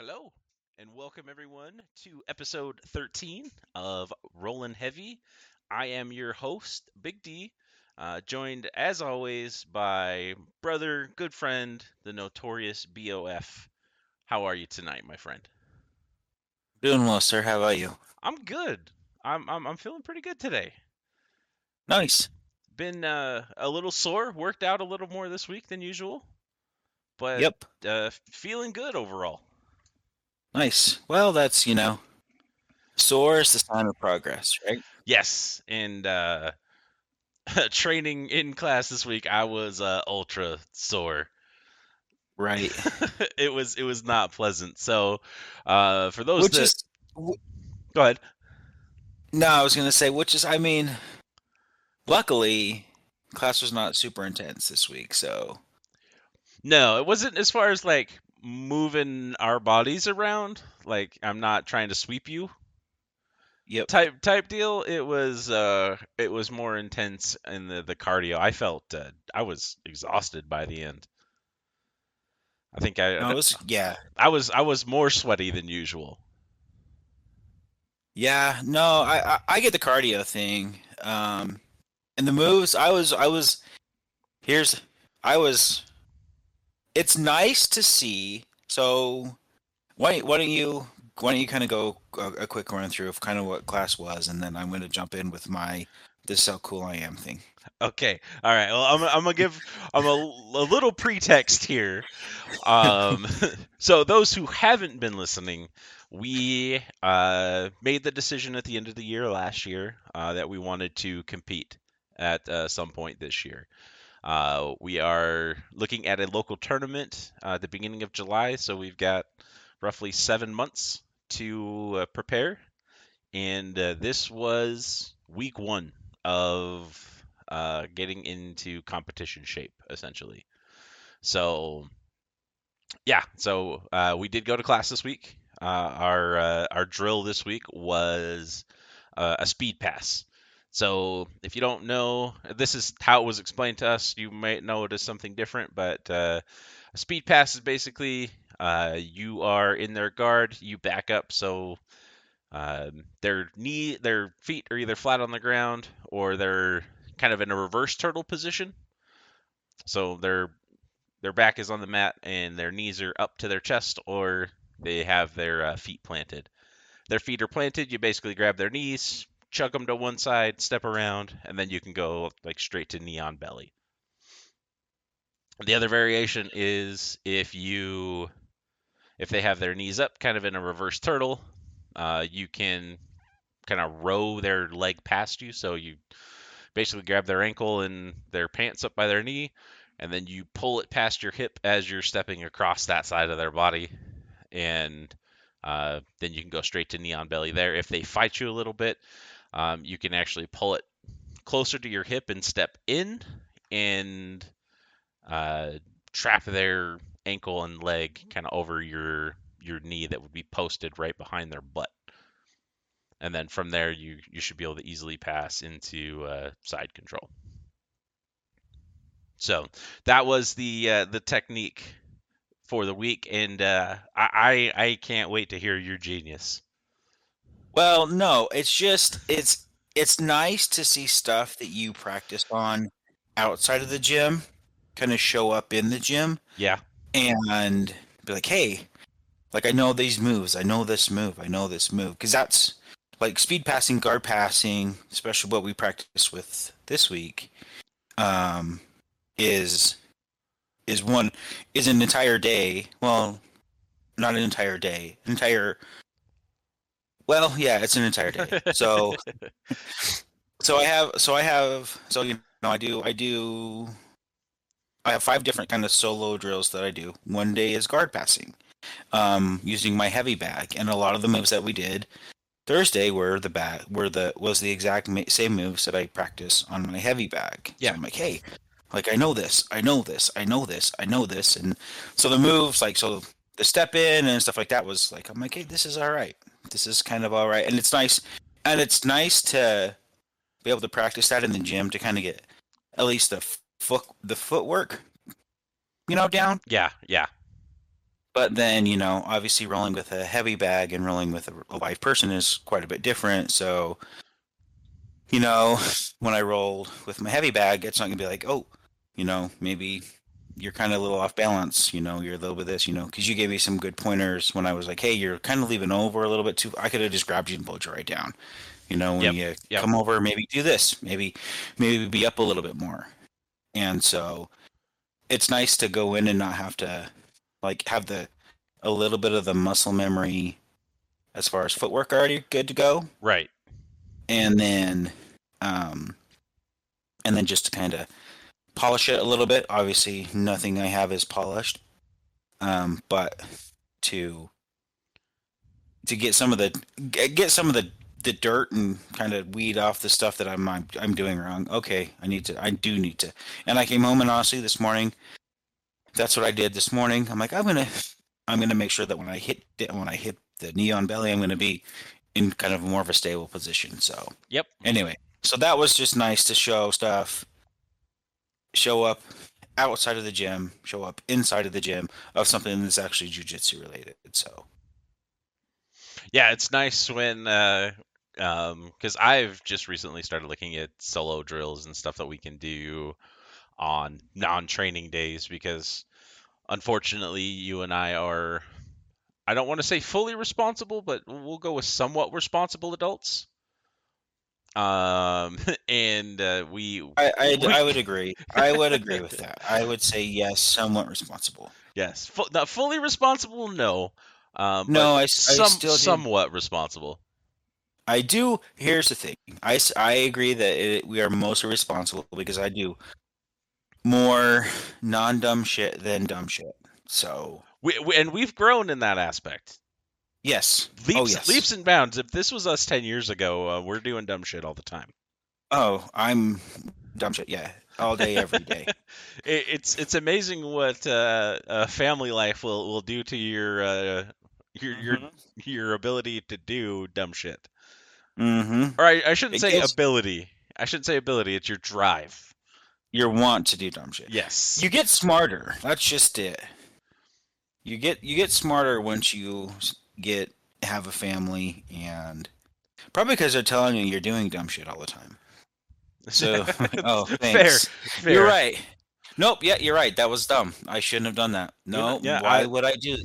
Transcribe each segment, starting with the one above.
Hello, and welcome everyone to episode 13 of Rolling Heavy. I am your host, Big D, uh, joined as always by brother, good friend, the notorious BOF. How are you tonight, my friend? Doing well, sir. How about you? I'm good. I'm I'm, I'm feeling pretty good today. Nice. Been uh, a little sore, worked out a little more this week than usual, but Yep. uh, feeling good overall. Nice. Well, that's, you know, sore is the sign of progress, right? Yes, and uh, training in class this week, I was uh, ultra sore. Right. it was it was not pleasant. So, uh, for those Which that is, w- go ahead. no, I was going to say, which is, I mean, luckily, class was not super intense this week. So, No, it wasn't as far as like moving our bodies around. Like I'm not trying to sweep you yep. type type deal. It was uh it was more intense in the the cardio. I felt uh, I was exhausted by the end. I think I No, was, yeah. I was I was more sweaty than usual. Yeah. No, I, I, I get the cardio thing. Um, and the moves, I was, I was, here's, I was, it's nice to see. So, why, why don't you, why don't you kind of go a, a quick run through of kind of what class was, and then I'm going to jump in with my this is how cool I am thing. Okay. All right. Well, I'm, I'm gonna give I'm a, a little pretext here. Um, so those who haven't been listening, we uh, made the decision at the end of the year last year uh, that we wanted to compete at uh, some point this year. Uh, we are looking at a local tournament uh, at the beginning of July, so we've got roughly seven months to uh, prepare. And uh, this was week one of uh, getting into competition shape, essentially. So, yeah, so we did go to class this week. Our our drill this week was a speed pass. So, if you don't know, this is how it was explained to us. You might know it as something different, but uh, a speed pass is basically uh, you are in their guard, you back up so um, their knee, their feet are either flat on the ground or they're kind of in a reverse turtle position. So their their back is on the mat and their knees are up to their chest, or they have their uh, feet planted. Their feet are planted. You basically grab their knees, chug them to one side, step around, and then you can go like straight to knee on belly. The other variation is if you if they have their knees up, kind of in a reverse turtle, uh, you can kind of row their leg past you. So you basically grab their ankle and their pants up by their knee, and then you pull it past your hip as you're stepping across that side of their body, and uh, then you can go straight to knee on belly there. If they fight you a little bit, um, you can actually pull it closer to your hip and step in and uh, trap their ankle and leg kind of over your your knee that would be posted right behind their butt. And then from there, you you should be able to easily pass into uh, side control. So that was the uh, the technique for the week, and uh, I I can't wait to hear your genius. Well, no, it's just it's it's nice to see stuff that you practice on outside of the gym kind of show up in the gym Yeah, and be like, hey, like I know these moves, I know this move, I know this move, because that's like speed passing, guard passing, especially what we practice with this week, um, is is one is an entire day. Well, not an entire day, an entire. Well, yeah, it's an entire day. So, so I have, so I have, so you know, I do, I do. I have five different kind of solo drills that I do. One day is guard passing, um, using my heavy bag, and a lot of the moves that we did Thursday were the bag were the was the exact ma- same moves that I practice on my heavy bag. Yeah. So I'm like, hey, like I know this, I know this, I know this, I know this, and so the moves like so the step in and stuff like that was like I'm like, hey, this is all right. This is kind of all right, and it's nice, and it's nice to be able to practice that in the gym to kind of get at least the foot the footwork, you know, down. yeah, yeah. But then, you know, obviously rolling with a heavy bag and rolling with a, a live person is quite a bit different. So, you know, when I roll with my heavy bag, it's not gonna be like, oh, you know, maybe you're kind of a little off balance. You know, you're a little bit this, you know, because you gave me some good pointers when I was like, hey, you're kind of leaving over a little bit too. I could have just grabbed you and pulled you right down. You know, when Yep, you yep. come over, maybe do this, maybe, maybe be up a little bit more. And so, it's nice to go in and not have to, like, have the a little bit of the muscle memory as far as footwork already good to go Right. and then um and then just to kind of polish it a little bit obviously nothing i have is polished um but to to get some of the get some of the the dirt and kind of weed off the stuff that I'm, I'm I'm doing wrong. Okay, I need to I do need to. And I came home and honestly this morning that's what I did this morning. I'm like I'm going to I'm to make sure that when I hit it- when I hit the knee on belly I'm going to be in kind of more of a stable position. So Yep. anyway, so that was just nice to show stuff, show up outside of the gym, show up inside of the gym of something that's actually jujitsu related. So Yeah, it's nice when uh um cuz I've just recently started looking at solo drills and stuff that we can do on non-training days because unfortunately you and I are I don't want to say fully responsible, but we'll go with somewhat responsible adults. Um and uh, we I I, We- I would agree. I would agree with that. I would say yes, somewhat responsible. yes, fu- not fully responsible no. Um No, I, I s- I some still do. somewhat responsible. I do. Here's the thing. i i agree that it, we are mostly responsible because I do more non-dumb shit than dumb shit. So We, we and we've grown in that aspect. Yes. Leaps, oh yes. leaps and bounds. If this was us ten years ago, uh, we're doing dumb shit all the time. Oh, I'm dumb shit. Yeah, all day, every day. It, it's it's amazing what uh, uh, family life will, will do to your uh, your your Mhm. your ability to do dumb shit. Mm-hmm. Or I, I shouldn't It say gets- ability. I shouldn't say ability. It's your drive. Your want to do dumb shit. Yes. You get smarter. That's just it. You get you get smarter once you get have a family and probably because they're telling you you're doing dumb shit all the time. So oh, fair. thanks. Fair. You're right. Nope. Yeah, you're right. That was dumb. I shouldn't have done that. You know- No. yeah, why I- would I do?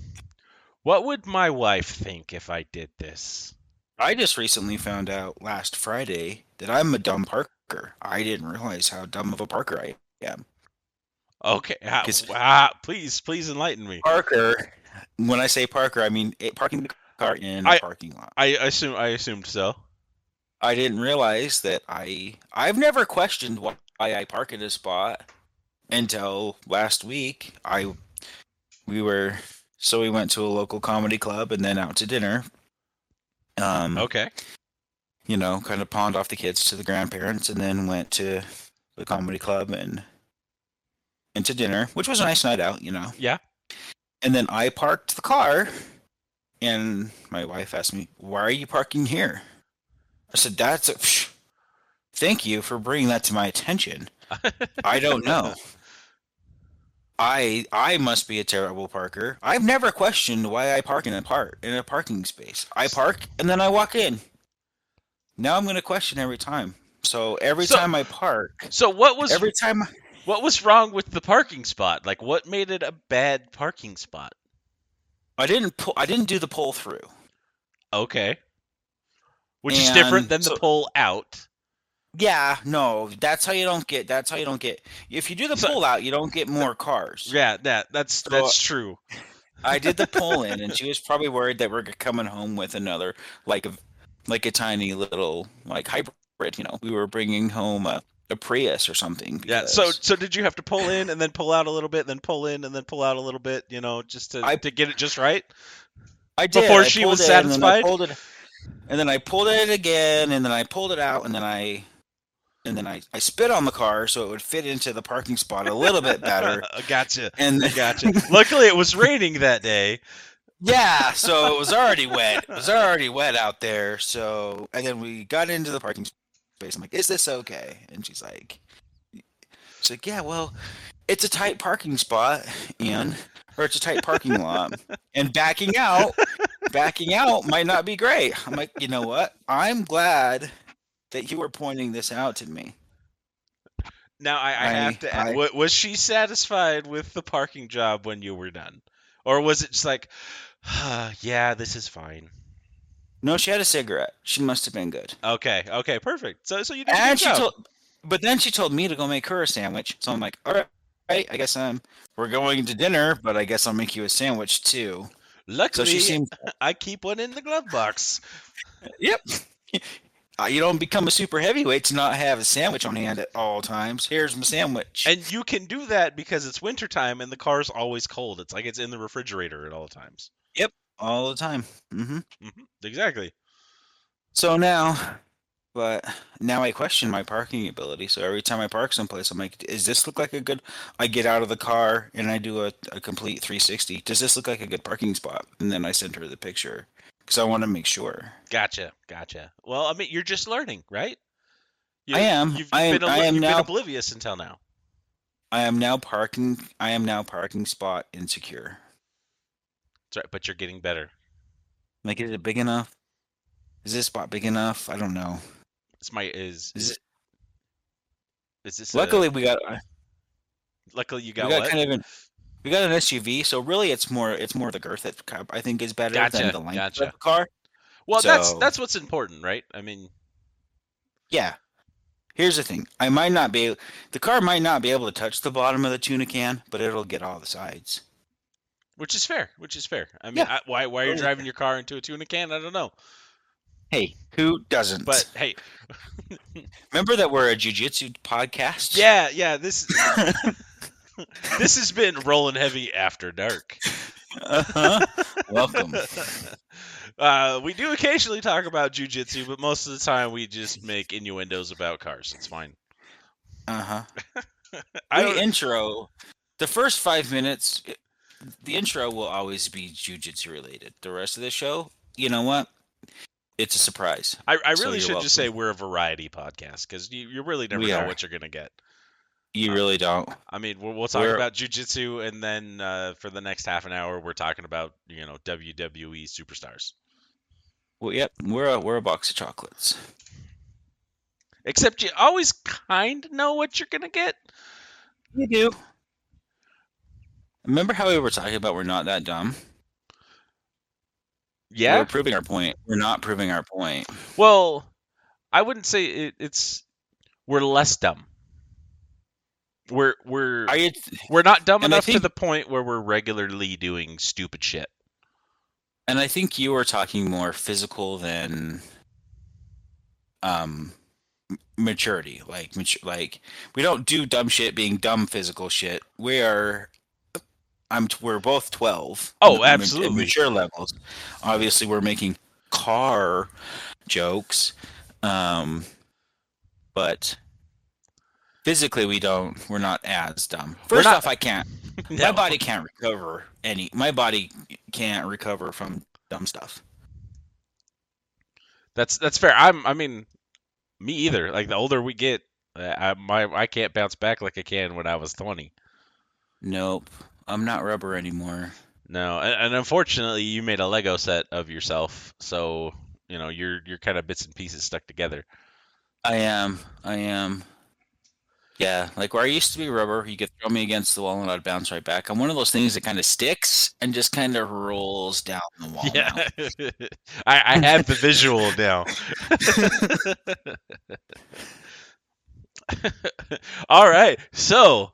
What would my wife think if I did this? I just recently found out last Friday that I'm a dumb Parker. I didn't realize how dumb of a Parker I am. Okay. ah, please, please enlighten me. Parker. When I say Parker, I mean parking the car in a I- parking lot. I assume I assumed so. I didn't realize that I I've never questioned why I park in a spot until last week. I we were so we went to a local comedy club and then out to dinner. Um, Okay. you know, kind of pawned off the kids to the grandparents and then went to the comedy club and and to dinner, which was a nice night out, you know. Yeah. And then I parked the car and my wife asked me, "Why are you parking here?" I said, "That's a psh, Thank you for bringing that to my attention. I don't know. I I must be a terrible parker. I've never questioned why I park in a part in a parking space. I park and then I walk in. Now I'm going to question every time. So every So- time I park, So what was every time what was wrong with the parking spot? Like what made it a bad parking spot? I didn't pull I didn't do the pull through. Okay. Which is different And than the pull out. Yeah, no, that's how you don't get that's how you don't get if you do the So- pull out, you don't get more cars. Yeah, that that's So- that's true. I did the pull in, and she was probably worried that we're coming home with another like a like a tiny little like hybrid. You know, we were bringing home a, a Prius or something. Yeah. So so did you have to pull in and then pull out a little bit, then pull in and then pull out a little bit, you know, just to I- to get it just right? I did. before I she was it, and then I satisfied? pulled it, and then I pulled it again, and then I pulled it out, and then I. And then I, I spit on the car so it would fit into the parking spot a little bit better. gotcha. And Gotcha. Luckily it was raining that day. Yeah, so it was already wet. It was already wet out there. So, and then we got into the parking space. I'm like, "Is this okay?" And she's like, "She's like, yeah, well, it's a tight parking spot, and or it's a tight parking lot. And backing out, backing out might not be great. I'm like, you know what? I'm glad that you were pointing this out to me. Now I, I, I- have to. ask, I- was she satisfied with the parking job when you were done, or was it just like, yeah, this is fine? No, she had a cigarette. She must have been good. Okay, okay, perfect. So so you did And she job. told, but then she told me to go make her a sandwich. So I'm like, all right, I guess I'm. We're going to dinner, but I guess I'll make you a sandwich too. So Luckily, she seemed, I keep one in the glove box. yep. Uh, you don't become a super heavyweight to not have a sandwich on hand at all times. Here's my sandwich. And you can do that because it's wintertime and the car's always cold. It's like it's in the refrigerator at all times. All the time. Mm-hmm. Mm-hmm. Exactly. So now, but now I question my parking ability. So every time I park someplace, I'm like, "Does this look like a good?" I get out of the car and I do a, a complete 360. Does this look like a good parking spot? And then I send her the picture because I want to make sure. Gotcha. Gotcha. Well, I mean, you're just learning, right? You, I am. You've, I am- been, I am you've been now- oblivious until now. I am now parking. I am now parking spot insecure. That's right, but you're getting better. Like, is it big enough? Is this spot big enough? I don't know. This might is Is it- is this a- Luckily, we got uh, luckily you we got, got what? kind of an we got an SUV. So really, it's more it's more the girth that I think is better Gotcha, than the length gotcha. of the car. well, that's that's what's important, right? I mean, Yeah. Here's the thing. I might not be the car might not be able to touch the bottom of the tuna can, but it'll get all the sides. Which is fair, which is fair. I mean, Yeah. I, why why are you driving your car into a tuna can? I don't know. Hey, who doesn't? But hey, remember that we're a jujitsu podcast? yeah, yeah, this this has been rolling heavy after dark. Uh-huh. Welcome. Uh, we do occasionally talk about jujitsu, but most of the time we just make innuendos about cars. It's fine. Uh-huh. I We intro the first five minutes the intro will always be jujitsu related. The rest of the show, you know what? It's a surprise. I, I really you're should just say we're a variety podcast because you, you really never We know are. what you're gonna get. You Uh, really don't. I mean, we'll, we'll talk We're- about jujitsu, and then uh, for the next half an hour, we're talking about you know WWE superstars. Well, yep, we're a we're a box of chocolates. Except you always kind of know what you're gonna get. You do. Remember how we were talking about we're not that dumb? Yeah. We're proving our point. We're not proving our point. Well, I wouldn't say it, it's we're less dumb. We're we're Are you we're not dumb enough to the point where we're regularly doing stupid shit. and I think you were talking more physical than um maturity. Like mature, like we don't do dumb shit being dumb physical shit. We are I'm we're both 12. Oh, absolutely. mature levels. Obviously we're making car jokes. Um but physically we don't we're not as dumb. First not- off, I can't my body can't recover any my body can't recover from dumb stuff That's that's fair. I'm I mean, me either. Like the older we get, uh, I my I can't bounce back like I can when I was 20. nope i'm not rubber anymore No, and, and unfortunately, you made a Lego set of yourself, so you know you're you're kind of bits and pieces stuck together. i am i am yeah like where i used to be rubber you could throw me against the wall and i'd bounce right back i'm one of those things that kind of sticks and just kind of rolls down the wall Yeah. I, I have the visual now. All right, so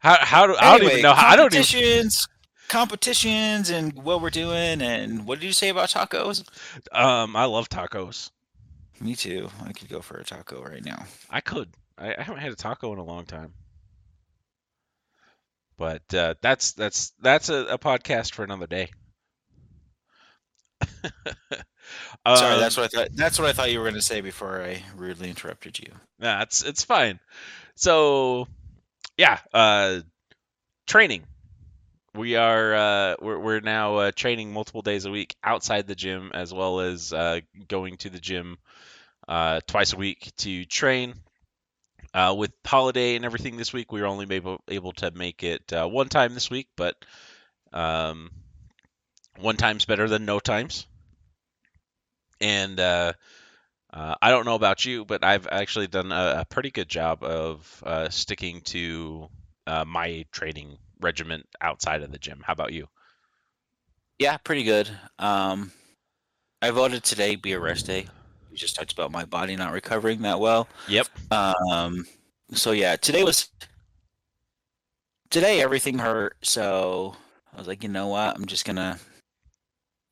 how how do I don't even know how I don't even competitions competitions and what we're doing and what did you say about tacos um I love tacos. me too i could go for a taco right now I could. I, I haven't had a taco in a long time. But uh, that's that's that's a, a podcast for another day. sorry Um, that's what i thought that's what i thought you were going to say before i rudely interrupted you Nah, it's it's fine. So, yeah, uh, training. We are uh, we're we're now uh, training multiple days a week outside the gym, as well as uh, going to the gym uh, twice a week to train. Uh, with holiday and everything this week, we were only able able to make it uh, one time this week, but Um, one time's better than no times. And uh, uh, I don't know about you, but I've actually done a, a pretty good job of uh, sticking to uh, my training regiment outside of the gym. How about you? Yeah, pretty good. Um, I voted today be a rest day. We just talked about my body not recovering that well. Yep. Um, so yeah, today was today everything hurt. So I was like, you know what? I'm just gonna.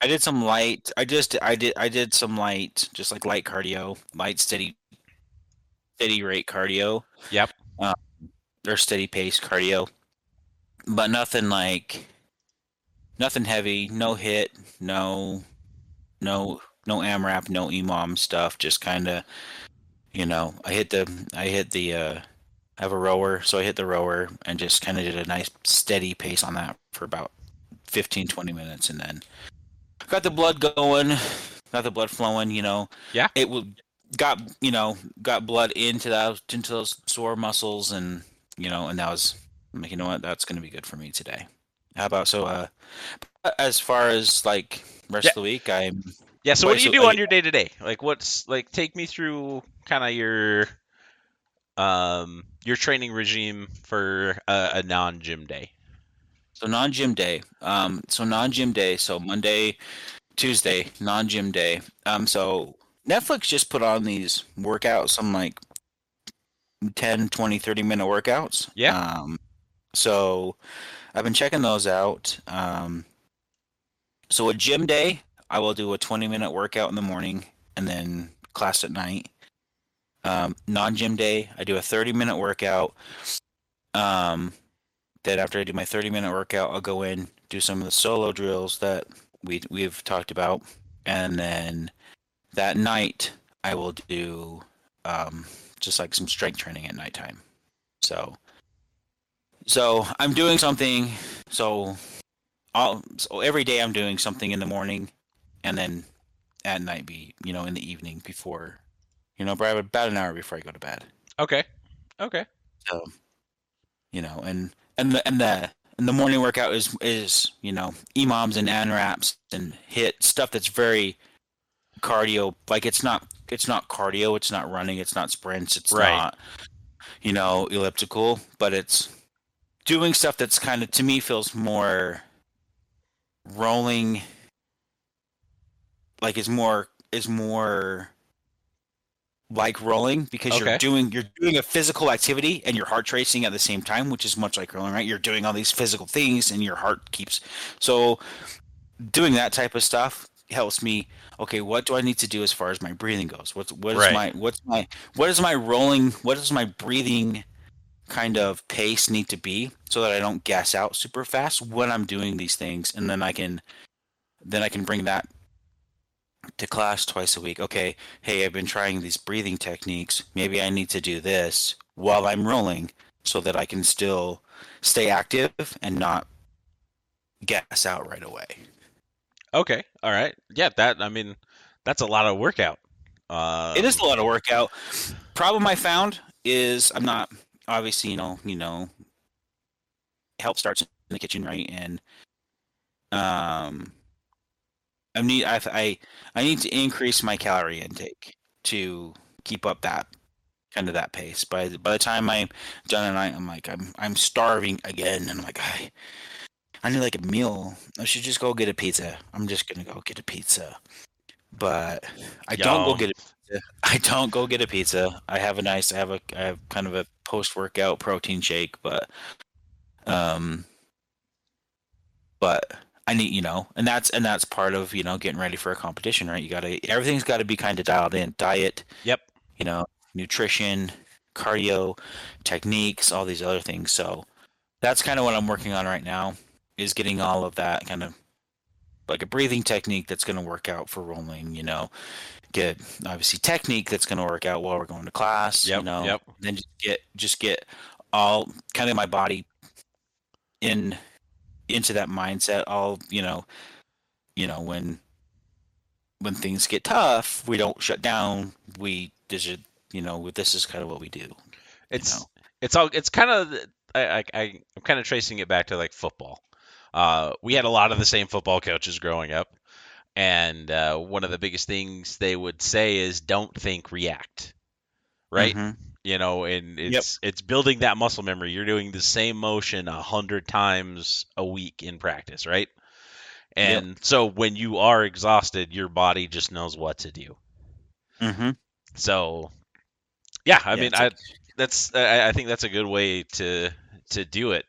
I did some light. I just I did I did some light, just like light cardio, light steady, steady rate cardio. Yep. Um, or steady pace cardio, but nothing like nothing heavy. No hit. No, no, no AMRAP. No EMOM stuff. Just kind of, you know, I hit the I hit the. uh I have a rower, so I hit the rower and just kind of did a nice steady pace on that for about 15, 20 minutes, and then got the blood going, got the blood flowing. You know, Yeah. it will got you know got blood into that into those sore muscles, and you know, and that was I'm like, you know what, that's gonna be good for me today. How about so? uh As far as like rest Yeah. of the week, I'm Yeah. So what do you do on you- your day to day? Like, what's like? Take me through kind of your um your training regime for a, a non gym day. So non gym day. Um, so non gym day. So Monday, Tuesday, non gym day. Um, so Netflix just put on these workouts, some like 10, 20, 30 minute workouts. Yeah. Um, so I've been checking those out. Um, so a gym day, I will do a 20 minute workout in the morning and then class at night. Um, non gym day, I do a 30 minute workout. Um, then after I do my 30 minute workout, I'll go in, do some of the solo drills that we we've talked about, and then that night I will do um, just like some strength training at nighttime. So, so I'm doing something. So, all so every day I'm doing something in the morning, and then at night be you know in the evening before, you know, about an hour before I go to bed. Okay. Okay. So, you know, and and the and the and the morning workout is is you know EMOMs and AMRAPs and hit stuff that's very cardio. Like it's not it's not cardio. It's not running. It's not sprints. It's Right. not you know elliptical. But it's doing stuff that's kind of to me feels more rolling. Like is more is more like rolling because Okay. you're doing you're doing a physical activity and your heart tracing at the same time, which is much like rolling, right? You're doing all these physical things and your heart keeps so doing that type of stuff helps me okay what do i need to do as far as my breathing goes what's what is Right. my what's my what is my rolling what does my breathing kind of pace need to be so that i don't gas out super fast when i'm doing these things and then i can then i can bring that to class twice a week okay hey i've been trying these breathing techniques maybe i need to do this while i'm rolling so that i can still stay active and not gas out right away Okay. All right. Yeah. That. I mean, that's a lot of workout. Uh, it is a lot of workout. Problem I found is I'm not obviously you know you know help starts in the kitchen right and um I need I I I need to increase my calorie intake to keep up that kind of that pace. By the, by the time I'm done at night, I'm like I'm I'm starving again, and I'm like I I need like a meal. I should just go get a pizza. I'm just gonna go get a pizza, but I don't go get a pizza. I don't go get a pizza. I have a nice. I have a. I have kind of a post workout protein shake, but um, but I need you know, and that's and that's part of you know getting ready for a competition, right? You gotta everything's got to be kind of dialed in. Diet, Yep. you know, nutrition, cardio, techniques, all these other things. So that's kind of what I'm working on right now is getting all of that kind of like a breathing technique that's going to work out for rolling, you know, get obviously technique that's going to work out while we're going to class, Yep, you know, yep. then just get, just get all kind of my body in, into that mindset, all, you know, you know, when, when things get tough, we don't shut down. We, this is, you know, this is kind of what we do. It's know. it's all it's kind of I, I I'm kind of tracing it back to like football. Uh, we had a lot of the same football coaches growing up, and uh, one of the biggest things they would say is don't think, react. Right? Mhm. You know, and it's it's building that muscle memory. You're doing the same motion a hundred times a week in practice, right? Yep. And so when you are exhausted, your body just knows what to do. Mhm. So, yeah, I Yeah, mean, I that's I, I think that's a good way to to do it.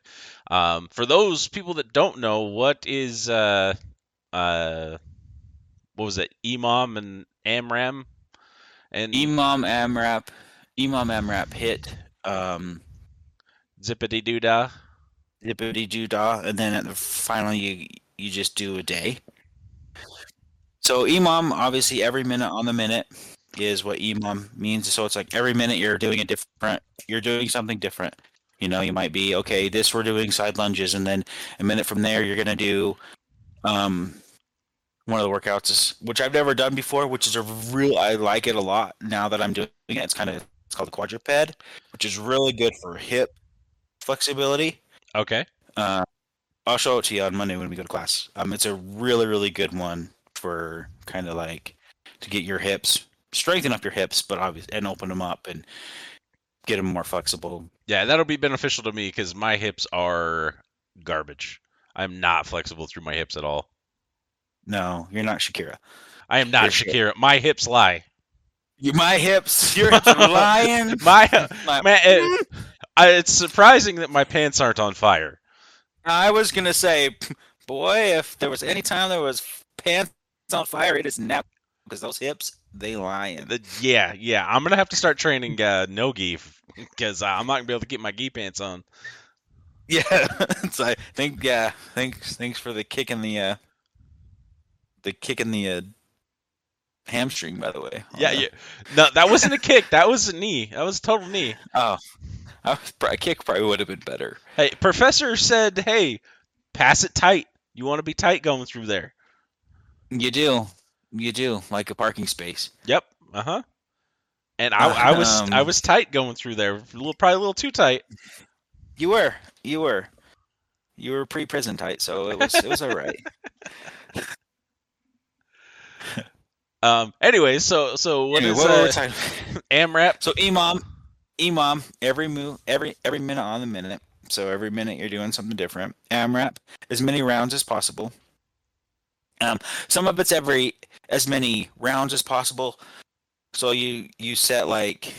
Um, for those people that don't know, what is uh uh what was it, EMOM and AMRAP, and EMOM Amrap, EMOM Amrap hit um, Zippity Doo Dah. Zippity Judah, and then at the final you you just do a day. So EMOM, obviously, every minute on the minute is what EMOM means. So it's like every minute you're doing a different, you're doing something different. You know, you might be okay. This we're doing side lunges, and then a minute from there you're gonna do um one of the workouts which I've never done before, which is a real I like it a lot now that I'm doing it. It's kind of it's called the quadruped, which is really good for hip flexibility. Okay. Uh, I'll show it to you on Monday when we go to class. Um, it's a really, really good one for kind of like to get your hips, strengthen up your hips, but obviously and open them up and get them more flexible. Yeah, that'll be beneficial to me because my hips are garbage. I'm not flexible through my hips at all. No, you're not Shakira. I am not shit. Shakira. My hips lie. You, my hips, your hips are lying. My My- man, it, I, it's surprising that my pants aren't on fire. I was gonna say, boy, if there was any time there was pants on fire, it is now because those hips they lying. The- yeah, yeah. I'm gonna have to start training uh, no gi because uh, I'm not gonna be able to get my gi pants on. Yeah, it's like think yeah, thanks thanks for the kick in the uh the kick in the uh, hamstring by the way. Yeah, yeah. No, that wasn't a kick. That was a knee. That was a total knee. Oh. I was, a kick probably would have been better. Hey, professor said, "Hey, pass it tight. You want to be tight going through there." You do. You do, like a parking space. Yep. Uh huh. And I, I was I Um, was tight going through there. A little, probably a little too tight. You were. You were. You were pre prison tight, so it was it was alright. Um. Anyway, so so what Anyway, is what were we uh, talking- AMRAP? So EMOM, EMOM, every move, every every minute on the minute. So every minute you're doing something different. AMRAP, as many rounds as possible. Um, some of it's every as many rounds as possible. So you you set like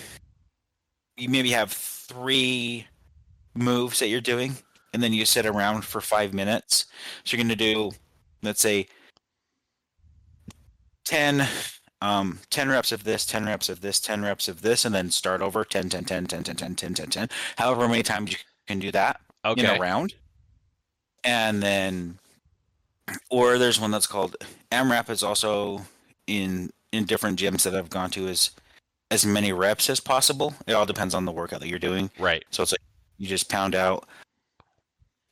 you maybe have three moves that you're doing, and then you set a round for five minutes. So you're gonna do, let's say, ten um, 10 reps of this, 10 reps of this, 10 reps of this, and then start over 10, 10, 10, 10, 10, 10, 10, 10, 10. However many times you can do that Okay. in a round. And then, or there's one that's called AMRAP is also in in different gyms that I've gone to is as many reps as possible. It all depends on the workout that you're doing. Right. So it's like you just pound out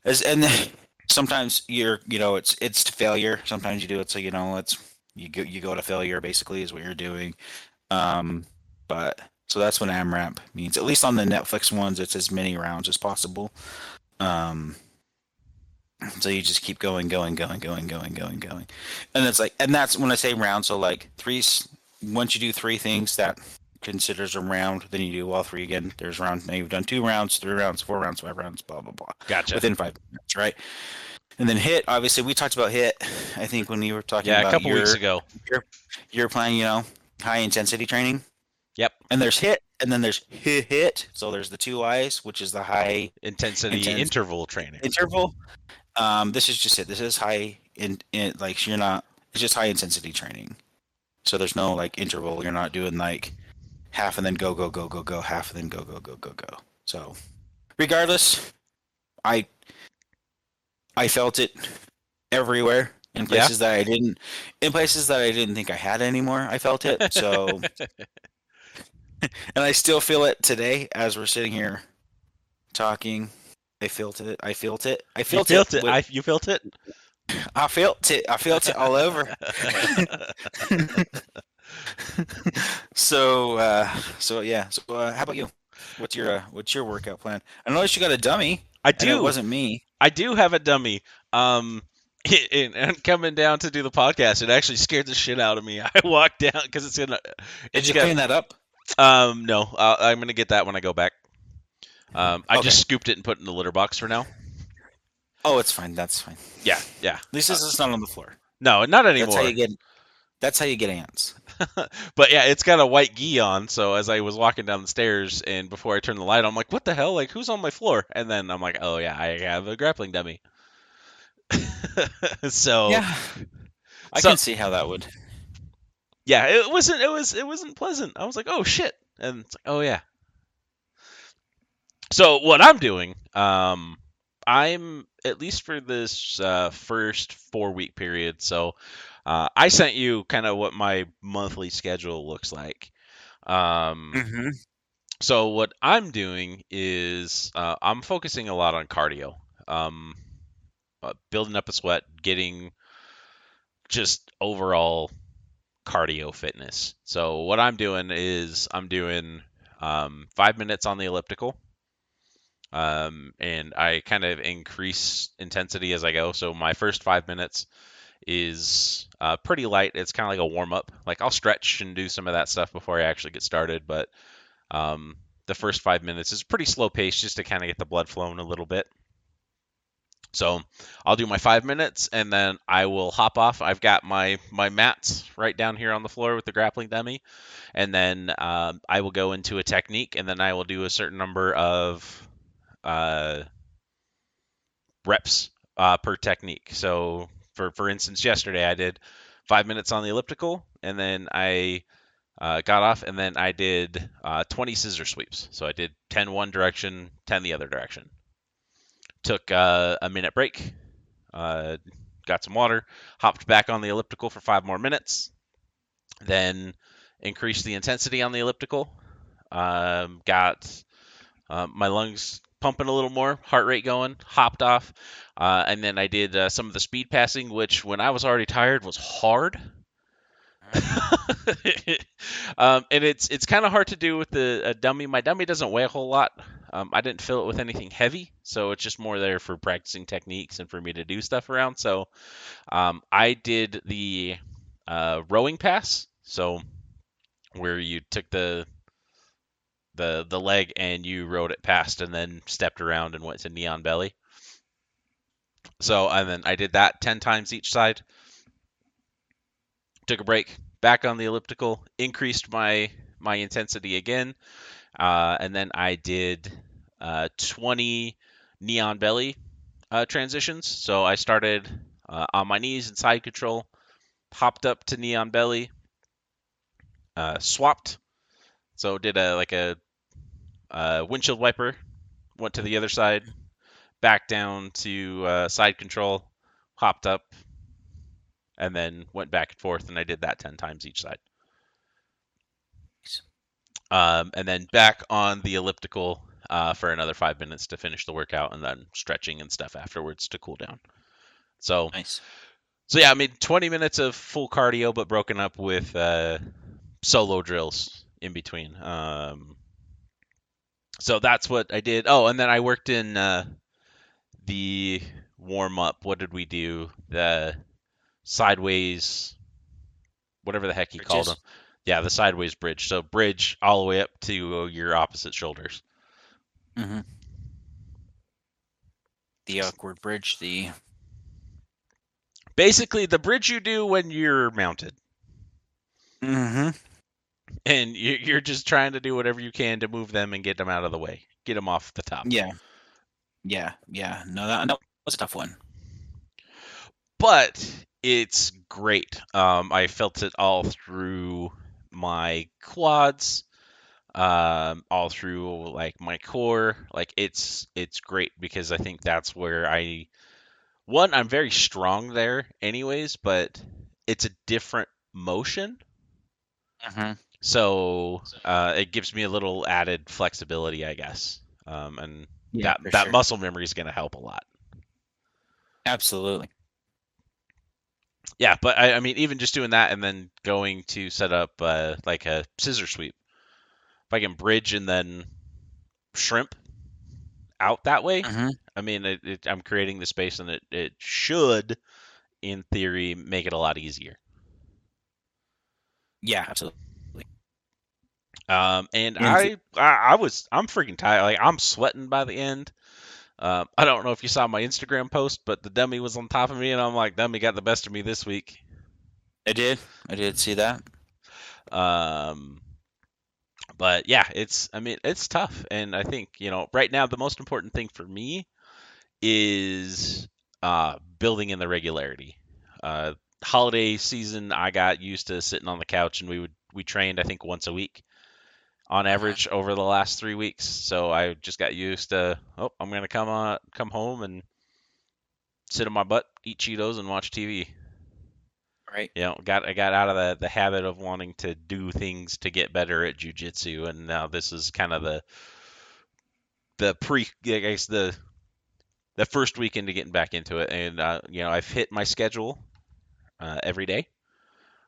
as and then sometimes you're you know it's it's failure. Sometimes you do it so you know it's you go you go to failure basically is what you're doing. Um but so that's what AMRAP means. At least on the Netflix ones it's as many rounds as possible. Um so you just keep going, going, going, going, going, going, going. And it's like and that's when I say round, so like three once you do three things that considers a round. Then you do all three again. There's round. Now you've done two rounds, three rounds, four rounds, five rounds, blah blah blah, Gotcha. within five minutes, right? And then hit. Obviously, we talked about hit. I think when you were talking yeah, about a couple your, weeks ago. you're playing, you know, high intensity training. Yep. And there's hit, and then there's hit hit. So there's the two I's, which is the high Intensity Intense. interval training. interval. Um, this is just it. This is high in, in like you're not. It's just high intensity training. So there's no like interval. You're not doing like half and then go go go go go half and then go go go go go. So regardless, I I felt it everywhere in Yeah. places that I didn't in places that I didn't think I had anymore. I felt it. So and I still feel it today as we're sitting here talking. I felt it. I felt it. I you felt felt it. it. with- I, you felt it. I felt it. I felt it all over. so, uh, so yeah. So, uh, how about you? What's your uh, what's your workout plan? I noticed you got a dummy I do. it wasn't me. I do have a dummy. Um, and, and coming down to do the podcast, it actually scared the shit out of me. I walked down because it's gonna. Did you got, clean that up? Um, no, uh, I'm gonna get that when I go back. Um, I Okay. just scooped it and put it in the litter box for now. Oh, it's fine. That's fine. Yeah, yeah. At least it's not on the floor. No, not That's how anymore. you get. That's how you get ants. But yeah, it's got a white gi on. So as I was walking down the stairs and before I turned the light on, I'm like, "What the hell? Like, who's on my floor?" And then I'm like, "Oh yeah, I have a grappling dummy." so Yeah. I So- can see how that would. yeah, it wasn't it was it wasn't pleasant. I was like, oh shit, and it's like, oh yeah. So what I'm doing, um, I'm at least for this uh, first four week period. So uh, I sent you kind of what my monthly schedule looks like. Um, Mm-hmm. so what I'm doing is uh, I'm focusing a lot on cardio, um, uh, building up a sweat, getting just overall cardio fitness. So what I'm doing is I'm doing um, five minutes on the elliptical, um, and I kind of increase intensity as I go. So my first five minutes is uh, pretty light. It's kind of like a warm up. Like I'll stretch and do some of that stuff before I actually get started, but um, the first five minutes is pretty slow pace just to kind of get the blood flowing a little bit. So I'll do my five minutes and then I will hop off. I've got my my mats right down here on the floor with the grappling dummy, and then um, I will go into a technique and then I will do a certain number of uh, reps uh, per technique. So for for instance, yesterday I did five minutes on the elliptical and then I uh, got off and then I did uh, 20 scissor sweeps. So I did 10 one direction, 10 the other direction. Took uh, a minute break, uh, got some water, hopped back on the elliptical for five more minutes, then increased the intensity on the elliptical, um, got uh, my lungs pumping a little more, heart rate going, hopped off, uh, and then I did uh, some of the speed passing, which when I was already tired was hard. um, and it's it's kind of hard to do with the dummy. My dummy doesn't weigh a whole lot. Um, I didn't fill it with anything heavy, so it's just more there for practicing techniques and for me to do stuff around. So um, I did the uh, rowing pass, so where you took the the the leg and you rode it past and then stepped around and went to knee on belly. So and then I did that ten times each side. Took a break, back on the elliptical, increased my my intensity again, uh, and then I did uh, 20 knee on belly uh, transitions. So I started uh, on my knees in side control, hopped up to knee on belly, uh, swapped. So did a like a, uh windshield wiper, went to the other side, back down to uh, side control, hopped up, and then went back and forth, and I did that 10 times each side. Nice. Um, and then back on the elliptical uh, for another five minutes to finish the workout, and then stretching and stuff afterwards to cool down. So, Nice. so yeah, I mean, 20 minutes of full cardio, but broken up with uh, solo drills in between. Um, so that's what I did. Oh, and then I worked in uh, the warm up. What did we do? The sideways, whatever the heck he called them. Yeah, the sideways bridge. So bridge all the way up to your opposite shoulders. Mm-hmm. The awkward bridge. The Basically, the bridge you do when you're mounted, mm-hmm. And you- you're just trying to do whatever you can to move them and get them out of the way, get them off the top. Yeah. Yeah. Yeah. No, that, that was a tough one. but it's great. Um, I felt it all through my quads, um, all through like my core. Like it's it's great because I think that's where I one I'm very strong there, anyways, but it's a different motion. Mm-hmm. So uh, it gives me a little added flexibility, I guess. Um, and Yeah, that that sure. muscle memory is going to help a lot. Absolutely. Yeah, but I, I mean, even just doing that and then going to set up uh, like a scissor sweep, if I can bridge and then shrimp out that way, Mm-hmm. I mean, it, it, I'm creating the space, and it it should, in theory, make it a lot easier. Yeah, absolutely. Um, and I, I, I was, I'm freaking tired. Like I'm sweating by the end. Um, I don't know if you saw my Instagram post, but the dummy was on top of me, and I'm like, dummy got the best of me this week. I did. I did see that. Um, but yeah, it's, I mean, it's tough, and I think you know, right now the most important thing for me is uh, building in the regularity. Uh, holiday season, I got used to sitting on the couch, and we would we trained I think once a week on average over the last three weeks. So I just got used to, oh, I'm gonna come on, come home and sit on my butt, eat Cheetos, and watch TV. Right. You know, got I got out of the the habit of wanting to do things to get better at jujitsu, and now this is kind of the the pre, I guess the the first week into getting back into it, and uh, you know, I've hit my schedule uh, every day.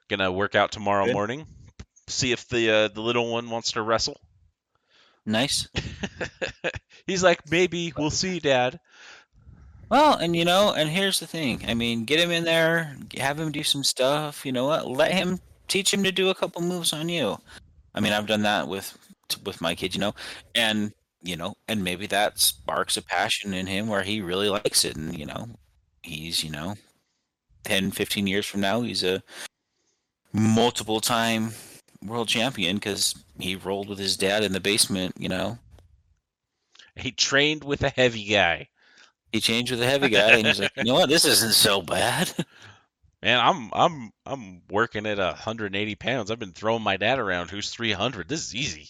Gonna work out tomorrow Good. morning. See if the uh, the little one wants to wrestle. Nice. He's like, maybe we'll see, Dad. Well, and you know, and here's the thing. I mean, get him in there, have him do some stuff. You know what? Let him teach him to do a couple moves on you. I mean, I've done that with with my kid, you know, and you know, and maybe that sparks a passion in him where he really likes it, and you know, he's you know, 10, 15 years from now, he's a multiple time world champion because he rolled with his dad in the basement. You know, He trained with a heavy guy. he changed with a heavy guy, and he's like, you know what? This isn't so bad. Man, I'm I'm I'm working at 180 pounds. I've been throwing my dad around who's 300. This is easy.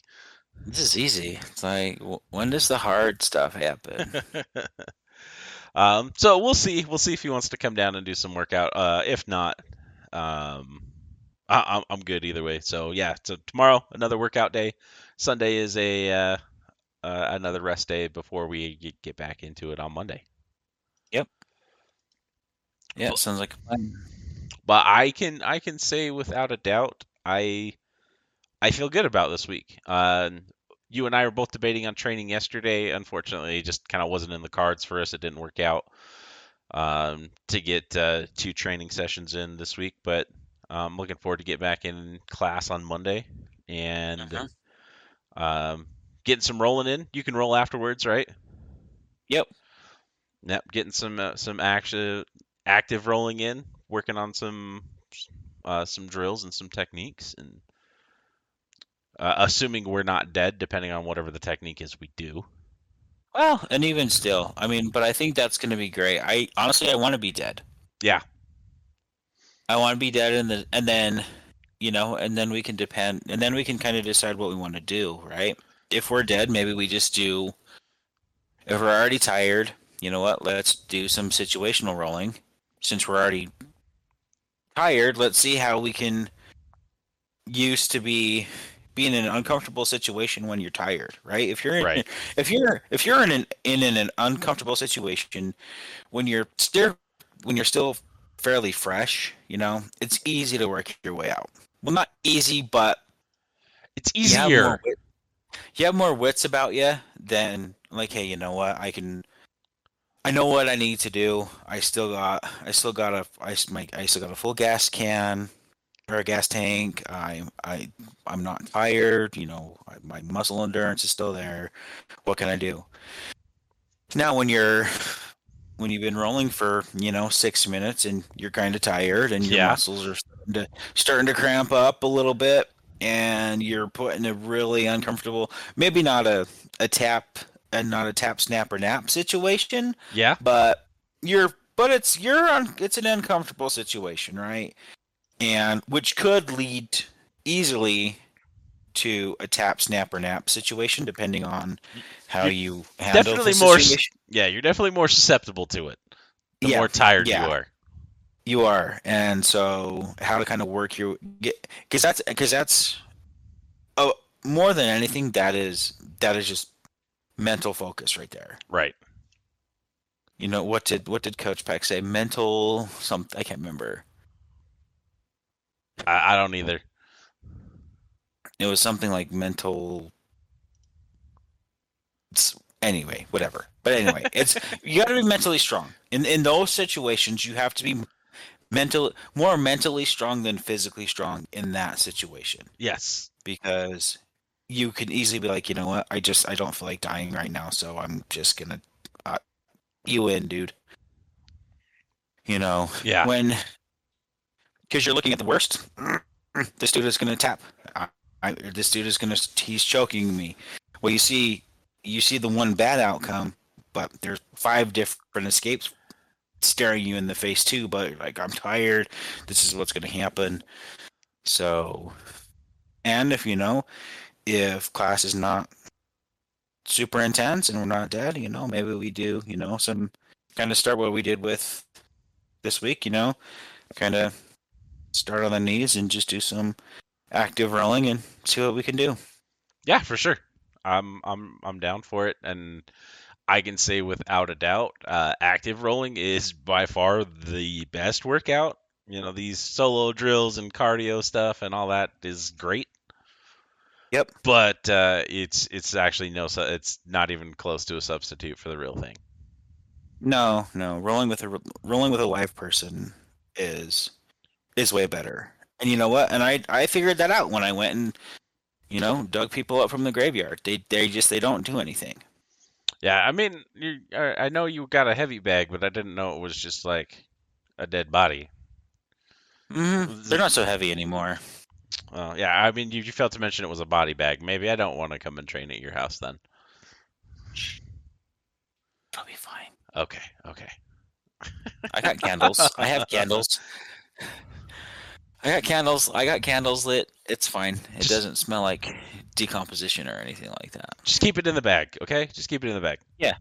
This is easy. It's like, when does the hard stuff happen? um, so we'll see. We'll see if he wants to come down and do some workout. Uh, if not, um, I, I'm I'm good either way. So yeah. So tomorrow another workout day. Sunday is a uh, uh, another rest day before we get, get back into it on Monday. Yep. Yeah, sounds like. But I can I can say without a doubt I I feel good about this week. Uh, you and I were both debating on training yesterday. Unfortunately, it just kind of wasn't in the cards for us. It didn't work out um, to get uh, two training sessions in this week. But I'm looking forward to get back in class on Monday and Mhm. um, getting some rolling in. You can roll afterwards, right? Yep. Yep, getting some uh, some active active rolling in, working on some uh, some drills and some techniques, and uh, assuming we're not dead, depending on whatever the technique is we do. Well, and even still, I mean, but I think that's going to be great. I honestly, I want to be dead. Yeah. I want to be dead, and then, and then, you know, and then we can depend, and then we can kind of decide what we want to do, right? If we're dead, maybe we just do. If we're already tired, you know what? Let's do some situational rolling. Since we're already tired, let's see how we can use to be be in an uncomfortable situation when you're tired, right? If you're in, Right. if you're if you're in an in an uncomfortable situation when you're still when you're still fairly fresh, you know, it's easy to work your way out. Well, not easy, but It's you have easier. more wit- you have more wits about you than like, hey, you know what? I can. I know what I need to do. I still got. I still got a. I my. I still got a full gas can or a gas tank. I. I. I'm not tired. You know, my muscle endurance is still there. What can I do? Now, when you're when you've been rolling for you know six minutes and you're kind of tired and your Yeah. muscles are starting to starting to cramp up a little bit and you're put in a really uncomfortable maybe not a a tap and not a tap snap or nap situation Yeah. but you're but it's you're on it's an uncomfortable situation right and which could lead easily to a tap snap or nap situation depending on how you handle definitely the more situation Yeah, you're definitely more susceptible to it. The Yeah, more tired yeah. you are. You are, and so how to kind of work your get because that's because that's oh more than anything that is that is just mental focus right there. Right. You know what did what did Coach Peck say? Mental something I can't remember. I, I don't either. It was something like mental. s- Anyway, whatever. But anyway, it's you got to be mentally strong. In in those situations, you have to be mental more mentally strong than physically strong in that situation Yes. because you can easily be like, you know what, I just I don't feel like dying right now, so I'm just gonna uh, you in, dude. You know, Yeah. when because you're looking at the worst. This dude is gonna tap. I, this dude is gonna he's choking me. Well, you see, you see the one bad outcome, but there's five different escapes staring you in the face too. But like, I'm tired. This is what's gonna happen. So, and if you know, if class is not super intense and we're not dead, you know, maybe we do, you know, some kind of start what we did with this week, you know, kind of start on the knees and just do some active rolling and see what we can do. Yeah, for sure. I'm I'm I'm down for it, and I can say without a doubt, uh, active rolling is by far the best workout. You know, these solo drills and cardio stuff and all that is great. Yep. But uh, it's it's actually no, it's not even close to a substitute for the real thing. No, no, rolling with a rolling with a live person is is way better. And you know what? And I I figured that out when I went and you know dug people up from the graveyard. They they just they don't do anything. Yeah, I mean, you, I know you got a heavy bag, but I didn't know it was just like a dead body. Mm-hmm. They're not so heavy anymore. Well, yeah, I mean, you, you failed to mention it was a body bag. Maybe I don't want to come and train at your house then. It'll be fine. Okay, okay. I got candles. I have candles. I got candles. I got candles lit. It's fine. It Just- doesn't smell like decomposition or anything like that. Just keep it in the bag, okay? Just keep it in the bag. Yeah.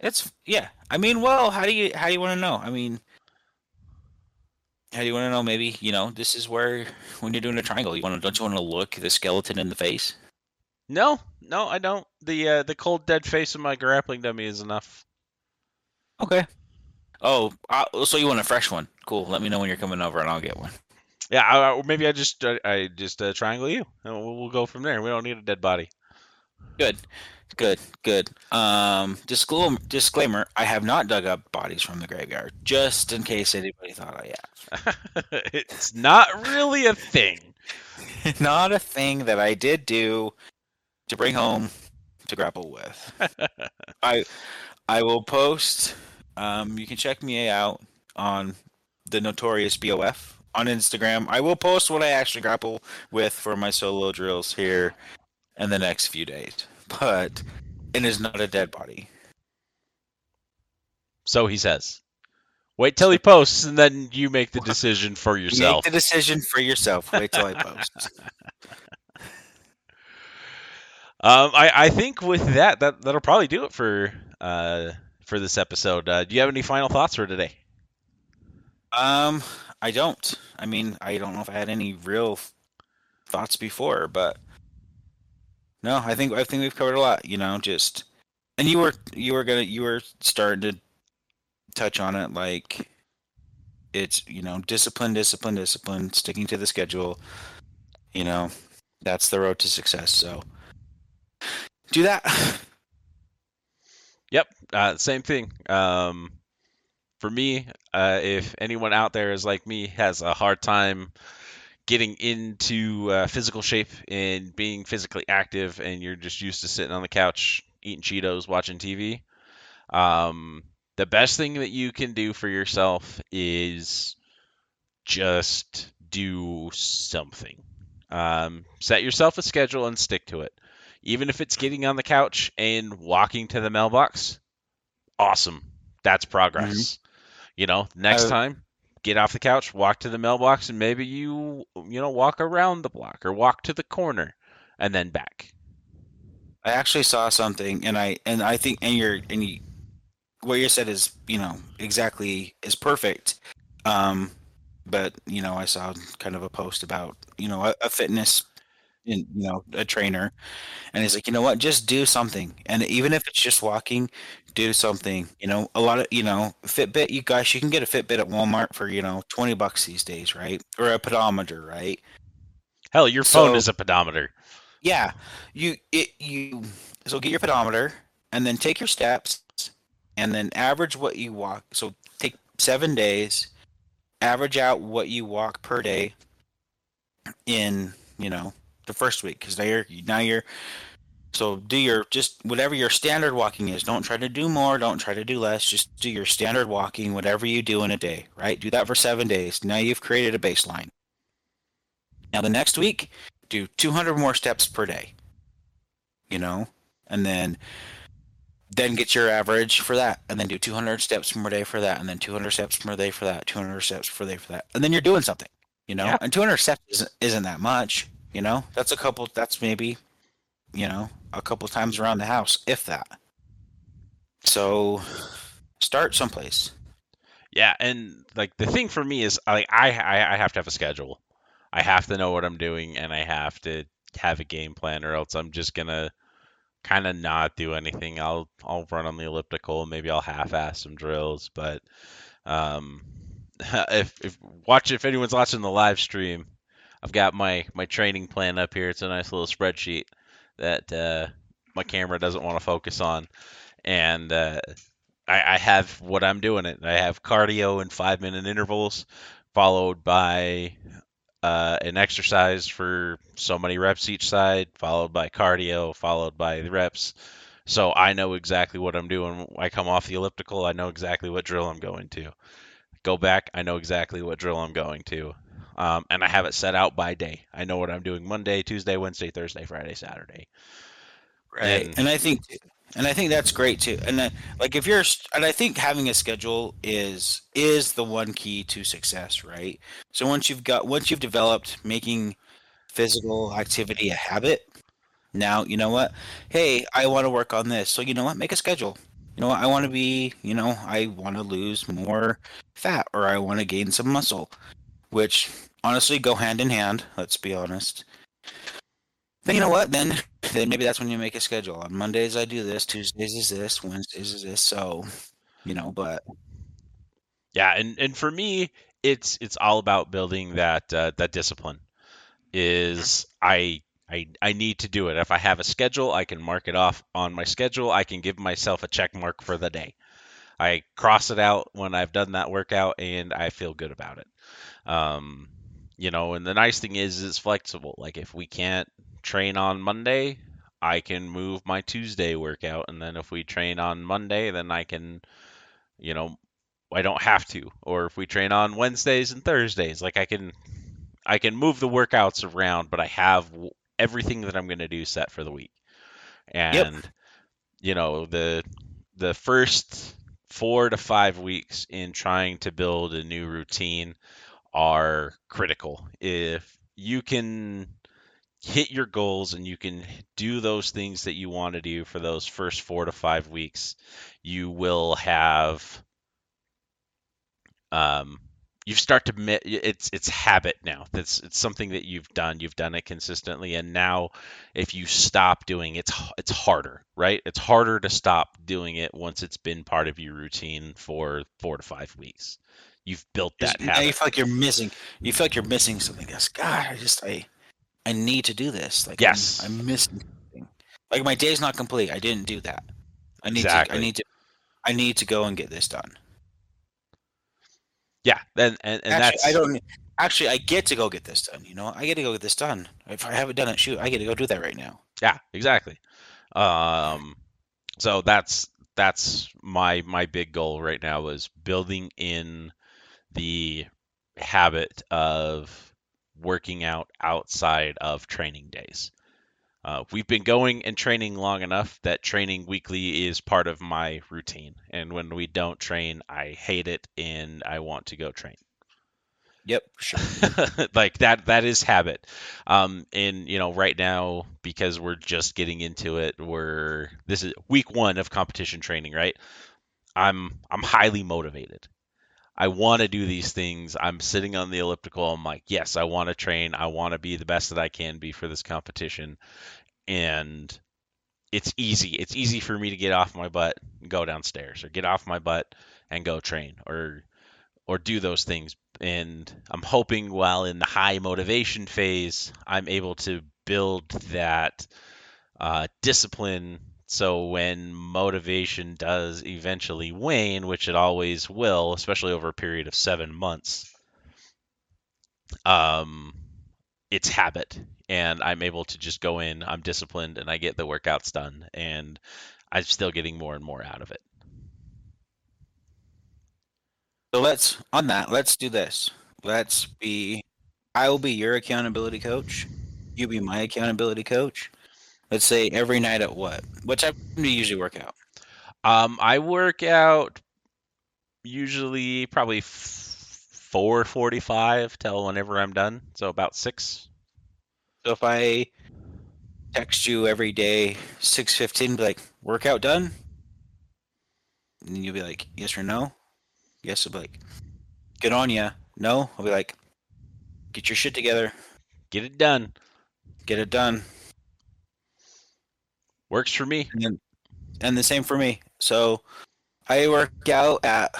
It's yeah. I mean, well, how do you how do you want to know? I mean, how do you want to know? Maybe you know this is where when you're doing a triangle, you want to don't you want to look the skeleton in the face? No, no, I don't. The uh, the cold dead face of my grappling dummy is enough. Okay. Oh, uh, so you want a fresh one? Cool. Let me know when you're coming over, and I'll get one. Yeah, I, I- maybe I just uh, I just uh, triangle you, and we'll, we'll go from there. We don't need a dead body. Good, good, good. Um, disclaimer, disclaimer: I have not dug up bodies from the graveyard, just in case anybody thought I have. it's not really a thing. not a thing that I did do to bring home to grapple with. I I will post. Um, you can check me out on the notorious BOF on Instagram. I will post what I actually grapple with for my solo drills here in the next few days. But it is not a dead body. So he says. Wait till he posts, and then you make the decision for yourself. Make the decision for yourself. Wait till I post. Um, I, I think with that, that that'll probably do it for uh, for this episode. Uh, do you have any final thoughts for today? Um, I don't. I mean, I don't know if I had any real thoughts before, but no, I think I think we've covered a lot. You know, just and you were you were gonna you were starting to touch on it, like it's you know discipline, discipline, discipline, sticking to the schedule. You know, that's the road to success. So do that. Yep, uh, same thing. Um, for me, uh, if anyone out there is like me, has a hard time getting into uh, physical shape and being physically active, and you're just used to sitting on the couch eating Cheetos, watching TV, um, the best thing that you can do for yourself is just do something. Um, set yourself a schedule and stick to it. Even if it's getting on the couch and walking to the mailbox, awesome. That's progress. You know, next Uh, time, get off the couch, walk to the mailbox, and maybe you, you know, walk around the block or walk to the corner and then back. I actually saw something, and I and I think and you're and you, what you said is you know exactly is perfect. Um, but you know I saw kind of a post about you know a, a fitness, in, you know a trainer, and he's like you know what just do something, and even if it's just walking, do something. You know a lot of you know Fitbit. You guys you can get a Fitbit at Walmart for you know twenty bucks these days, right? Or a pedometer, right? Hell, your phone So- is a pedometer. Yeah, you it you so get your pedometer and then take your steps and then average what you walk. So take seven days, average out what you walk per day in you know the first week because now you're now you're so do your just whatever your standard walking is. Don't try to do more. Don't try to do less. Just do your standard walking, whatever you do in a day. Right? Do that for seven days. Now you've created a baseline. Now the next week, do 200 more steps per day. You know, and then then get your average for that, and then do 200 steps per day for that, and then 200 steps per day for that, 200 steps per day for that, and then you're doing something. You know, Yeah. and 200 steps isn't, isn't that much. You know, that's a couple. That's maybe, you know, a couple times around the house, if that. So, start someplace. Yeah, and like the thing for me is like I, I I have to have a schedule. I have to know what I'm doing and I have to have a game plan or else I'm just gonna kind of not do anything. I'll I'll run on the elliptical, maybe I'll half-ass some drills, but um if if watch if anyone's watching the live stream, I've got my my training plan up here. It's a nice little spreadsheet that uh my camera doesn't want to focus on and uh I, I have what I'm doing it. I have cardio in five minute intervals, followed by uh, an exercise for so many reps each side, followed by cardio, followed by the reps. So I know exactly what I'm doing. I come off the elliptical, I know exactly what drill I'm going to. Go back, I know exactly what drill I'm going to. Um, and I have it set out by day. I know what I'm doing Monday, Tuesday, Wednesday, Thursday, Friday, Saturday. Right. And- And, I think and I think that's great too. And then, like if you're and I think having a schedule is is the one key to success, right? So once you've got once you've developed making physical activity a habit, now you know what? Hey, I want to work on this. So you know what? Make a schedule. You know what? I want to be, you know, I want to lose more fat or I want to gain some muscle, which honestly go hand in hand, let's be honest. Then you know what? Then then maybe that's when you make a schedule. On Mondays I do this, Tuesdays is this, Wednesdays is this. So, you know, but Yeah, and and for me, it's it's all about building that uh, that discipline. Is I I I need to do it. If I have a schedule, I can mark it off on my schedule. I can give myself a check mark for the day. I cross it out when I've done that workout, and I feel good about it. Um, you know, and the nice thing is, it's flexible. Like if we can't train on Monday, I can move my Tuesday workout, and then if we train on Monday, then I can, you know, I don't have to. Or if we train on Wednesdays and Thursdays, like I can I can move the workouts around, but I have everything that I'm going to do set for the week. And you know, the the first 4 to 5 weeks in trying to build a new routine are critical. If you can hit your goals and you can do those things that you want to do for those first 4 to 5 weeks, you will have um, you start to it's it's habit now. That's it's something that you've done. You've done it consistently, and now if you stop doing it, it's it's harder, right? It's harder to stop doing it once it's been part of your routine for four to five weeks. You've built that now you feel like you're missing you feel like you're missing something. Yes, God, I just I I need to do this. Like I'm- Yes. I'm, missing something. Like my day's not complete. I didn't do that. I need to I need to I need to go and get this done. Yeah, and and, and actually, that's I don't. Actually, I get to go get this done. You know, I get to go get this done. If I haven't done it, shoot, I get to go do that right now. Yeah, exactly. Um, so that's that's my my big goal right now is building in the habit of working out outside of training days. Uh, we've been going and training long enough that training weekly is part of my routine. And when we don't train, I hate it and I want to go train. Yep, sure. like that that is habit um and you know right now because we're just getting into it we're this is week one of competition training right i'm i'm highly motivated i want to do these things. I'm sitting on the elliptical. I'm like yes i want to train. I want to be the best that i can be for this competition. And it's easy. It's easy for me to get off my butt and go downstairs or get off my butt and go train or or do those things. And I'm hoping while in the high motivation phase, I'm able to build that uh, discipline So when motivation does eventually wane, which it always will, especially over a period of seven months, um, it's habit, and I'm able to just go in. I'm disciplined, and I get the workouts done, and I'm still getting more and more out of it. So let's on that. Let's do this. Let's be. I will be your accountability coach. You be my accountability coach. Let's say every night at what? What time do you usually work out? Um, I work out usually probably four forty-five till whenever I'm done. So about six. So if I text you every day six fifteen, be like workout done, and you'll be like yes or no. Yes, I'll be like good on ya. No, I'll be like get your shit together, Get it done. get it done. Works for me. And then, and the same for me. So I work out at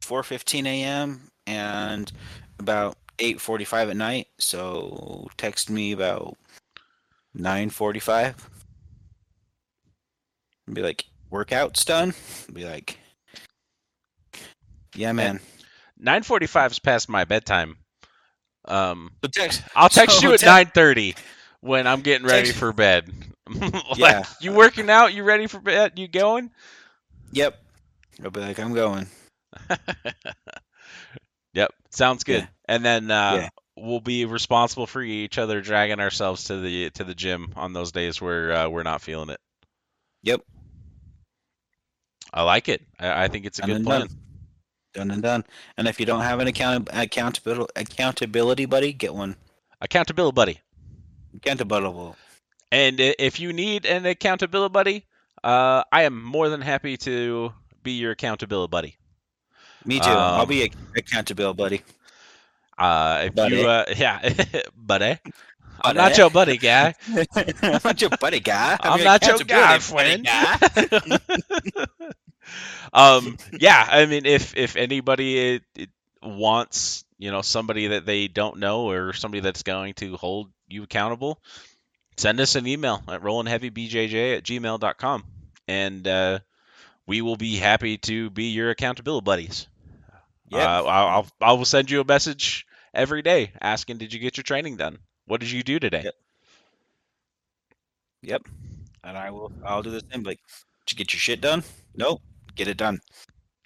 4:15 a.m. and about 8:45 at night. So text me about 9:45. And Be like, workout's done. Be like, yeah, man. Nine forty-five is past my bedtime. Um, text. I'll text So you at te- nine thirty when I'm getting ready Text- for bed. like, Yeah. you working out? You ready for bed? You going? Yep. I'll be like, I'm going. Yep, sounds good. Yeah. And then uh, Yeah. we'll be responsible for each other dragging ourselves to the to the gym on those days where uh, we're not feeling it. Yep. I like it. I, I think it's a Done good plan. done. Done and done. And if you don't have an account accountability accountability buddy, get one. Accountability buddy. Accountability. And if you need an accountability buddy, uh, I am more than happy to be your accountability buddy. Me too. I'll Um, be a accountability buddy. Uh, if Buddy. you, uh, yeah, buddy. I'm Buddy. not your buddy guy. I'm not your buddy guy. I'm your not your guy, friend. um, yeah, I mean, if if anybody it, it wants, you know, somebody that they don't know or somebody that's going to hold you accountable, send us an email at rollingheavybjj at gmail.com and uh, we will be happy to be your accountability buddies. Yep. Uh, I'll, I'll I will send you a message every day asking, "Did you get your training done? What did you do today?" Yep. Yep. And I will. I'll do the same. Like, did you get your shit done? Nope. Get it done.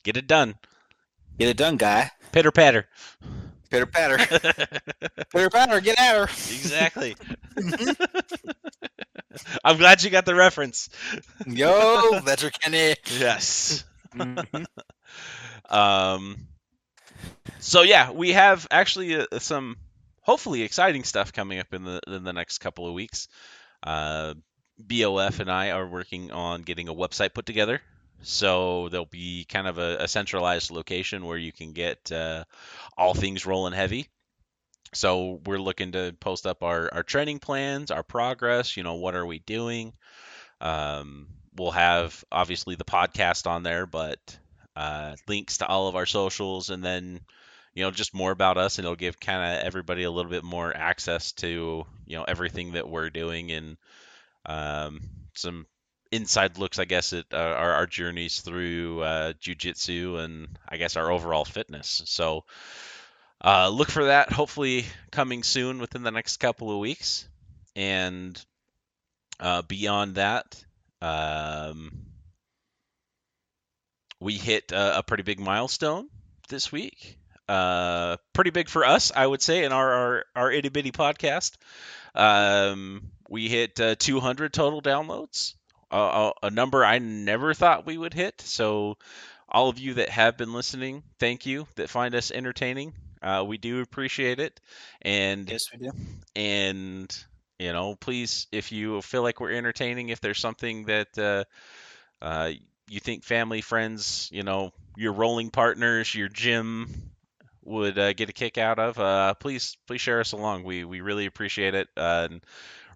Get it done. Get it done, guy. Pitter patter. Pitter patter. Pitter patter. Get at her. exactly. I'm glad you got the reference. Yo, Letterkenny. Yes. Mhm. Um. So yeah, we have actually uh, some hopefully exciting stuff coming up in the in the next couple of weeks. Uh, BOF and I are working on getting a website put together. So there'll be kind of a, a centralized location where you can get uh, all things rolling heavy. So we're looking to post up our, our training plans, our progress, you know, what are we doing? Um, we'll have obviously the podcast on there, but uh, links to all of our socials and then, you know, just more about us and it'll give kind of everybody a little bit more access to, you know, everything that we're doing and um, some inside looks, I guess, at uh, our, our journeys through uh, jujitsu and I guess our overall fitness. So, uh, look for that hopefully coming soon within the next couple of weeks. And uh, beyond that, um, we hit a, a pretty big milestone this week. Uh, pretty big for us, I would say, in our our, our itty bitty podcast. Um, we hit uh, 200 total downloads, a a number I never thought we would hit. So, all of you that have been listening, thank you. That find us entertaining, uh, we do appreciate it. And Yes, we do. and you know please if you feel like we're entertaining if there's something that uh, uh, you think family friends you know your rolling partners your gym would uh, get a kick out of uh, please please share us along we we really appreciate it uh, and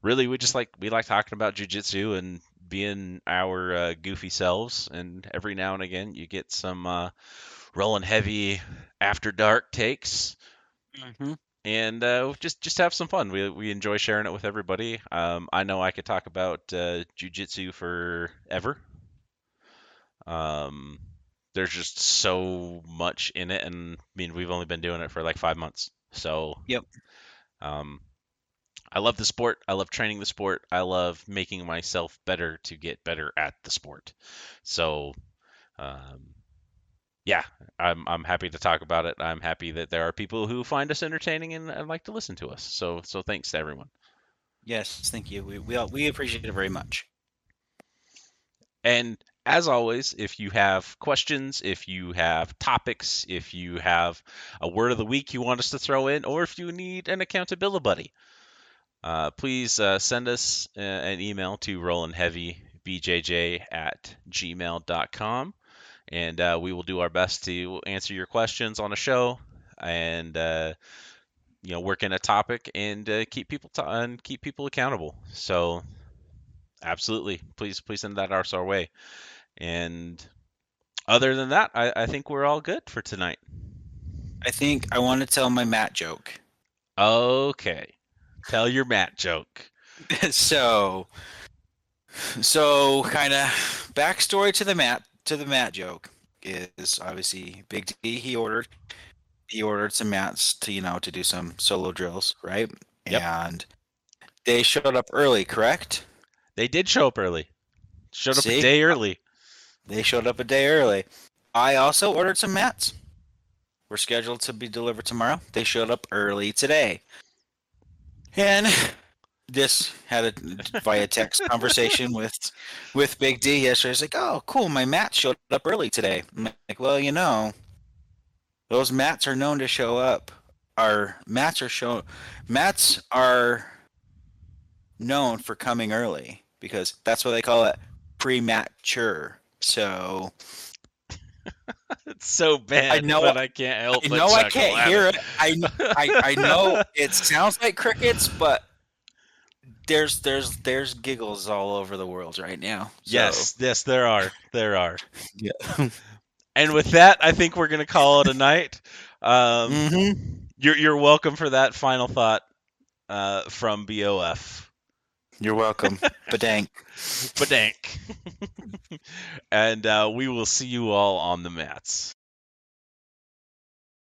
really we just like we like talking about jujitsu and being our uh, goofy selves and every now and again you get some uh, rolling heavy after dark takes Mm-hmm. and uh, just just have some fun. We we enjoy sharing it with everybody. Um, I know I could talk about uh, jujitsu forever. Um, there's just so much in it, and I mean we've only been doing it for like five months, so Yep. Um, I love the sport. I love training the sport. I love making myself better to get better at the sport. So, um, yeah, I'm I'm happy to talk about it. I'm happy that there are people who find us entertaining and, and like to listen to us. So so thanks to everyone. Yes, thank you. We we, all- we appreciate it very much. And as always, if you have questions, if you have topics, if you have a word of the week you want us to throw in, or if you need an accountability buddy, uh, please uh, send us uh, an email to rollingheavybjj at gmail.com. And uh, we will do our best to answer your questions on a show and uh, you know work in a topic and uh, keep people to- and keep people accountable. So absolutely, please please send that our way. And other than that, I, I think we're all good for tonight. I think I want to tell my Matt joke. Okay. Tell your Matt joke. so, so kind of backstory to the Matt to the Matt joke is obviously Big D. He ordered he ordered some mats to you know to do some solo drills, right? Yep. And they showed up early, correct? They did show up early. Showed up a day early. They showed up a day early. I also ordered some mats. We're scheduled to be delivered tomorrow. They showed up early today. And this had a via text conversation with with Big D yesterday. He's like, "Oh, cool, my mat showed up early today." I'm like, "Well, you know, those mats are known to show up. Our mats are show mats are known for coming early because that's what they call it, premature." So It's so bad, I know- but I can't help I know I can't hear it. I, I I know it sounds like crickets, but there's there's there's giggles all over the world right now. So, Yes, yes, there are. There are. Yeah. And with that, I think we're gonna call it a night. Um, Mhm. You're you're welcome for that final thought uh, from BOF. You're welcome. Badank. Badank. and uh, we will see you all on the mats.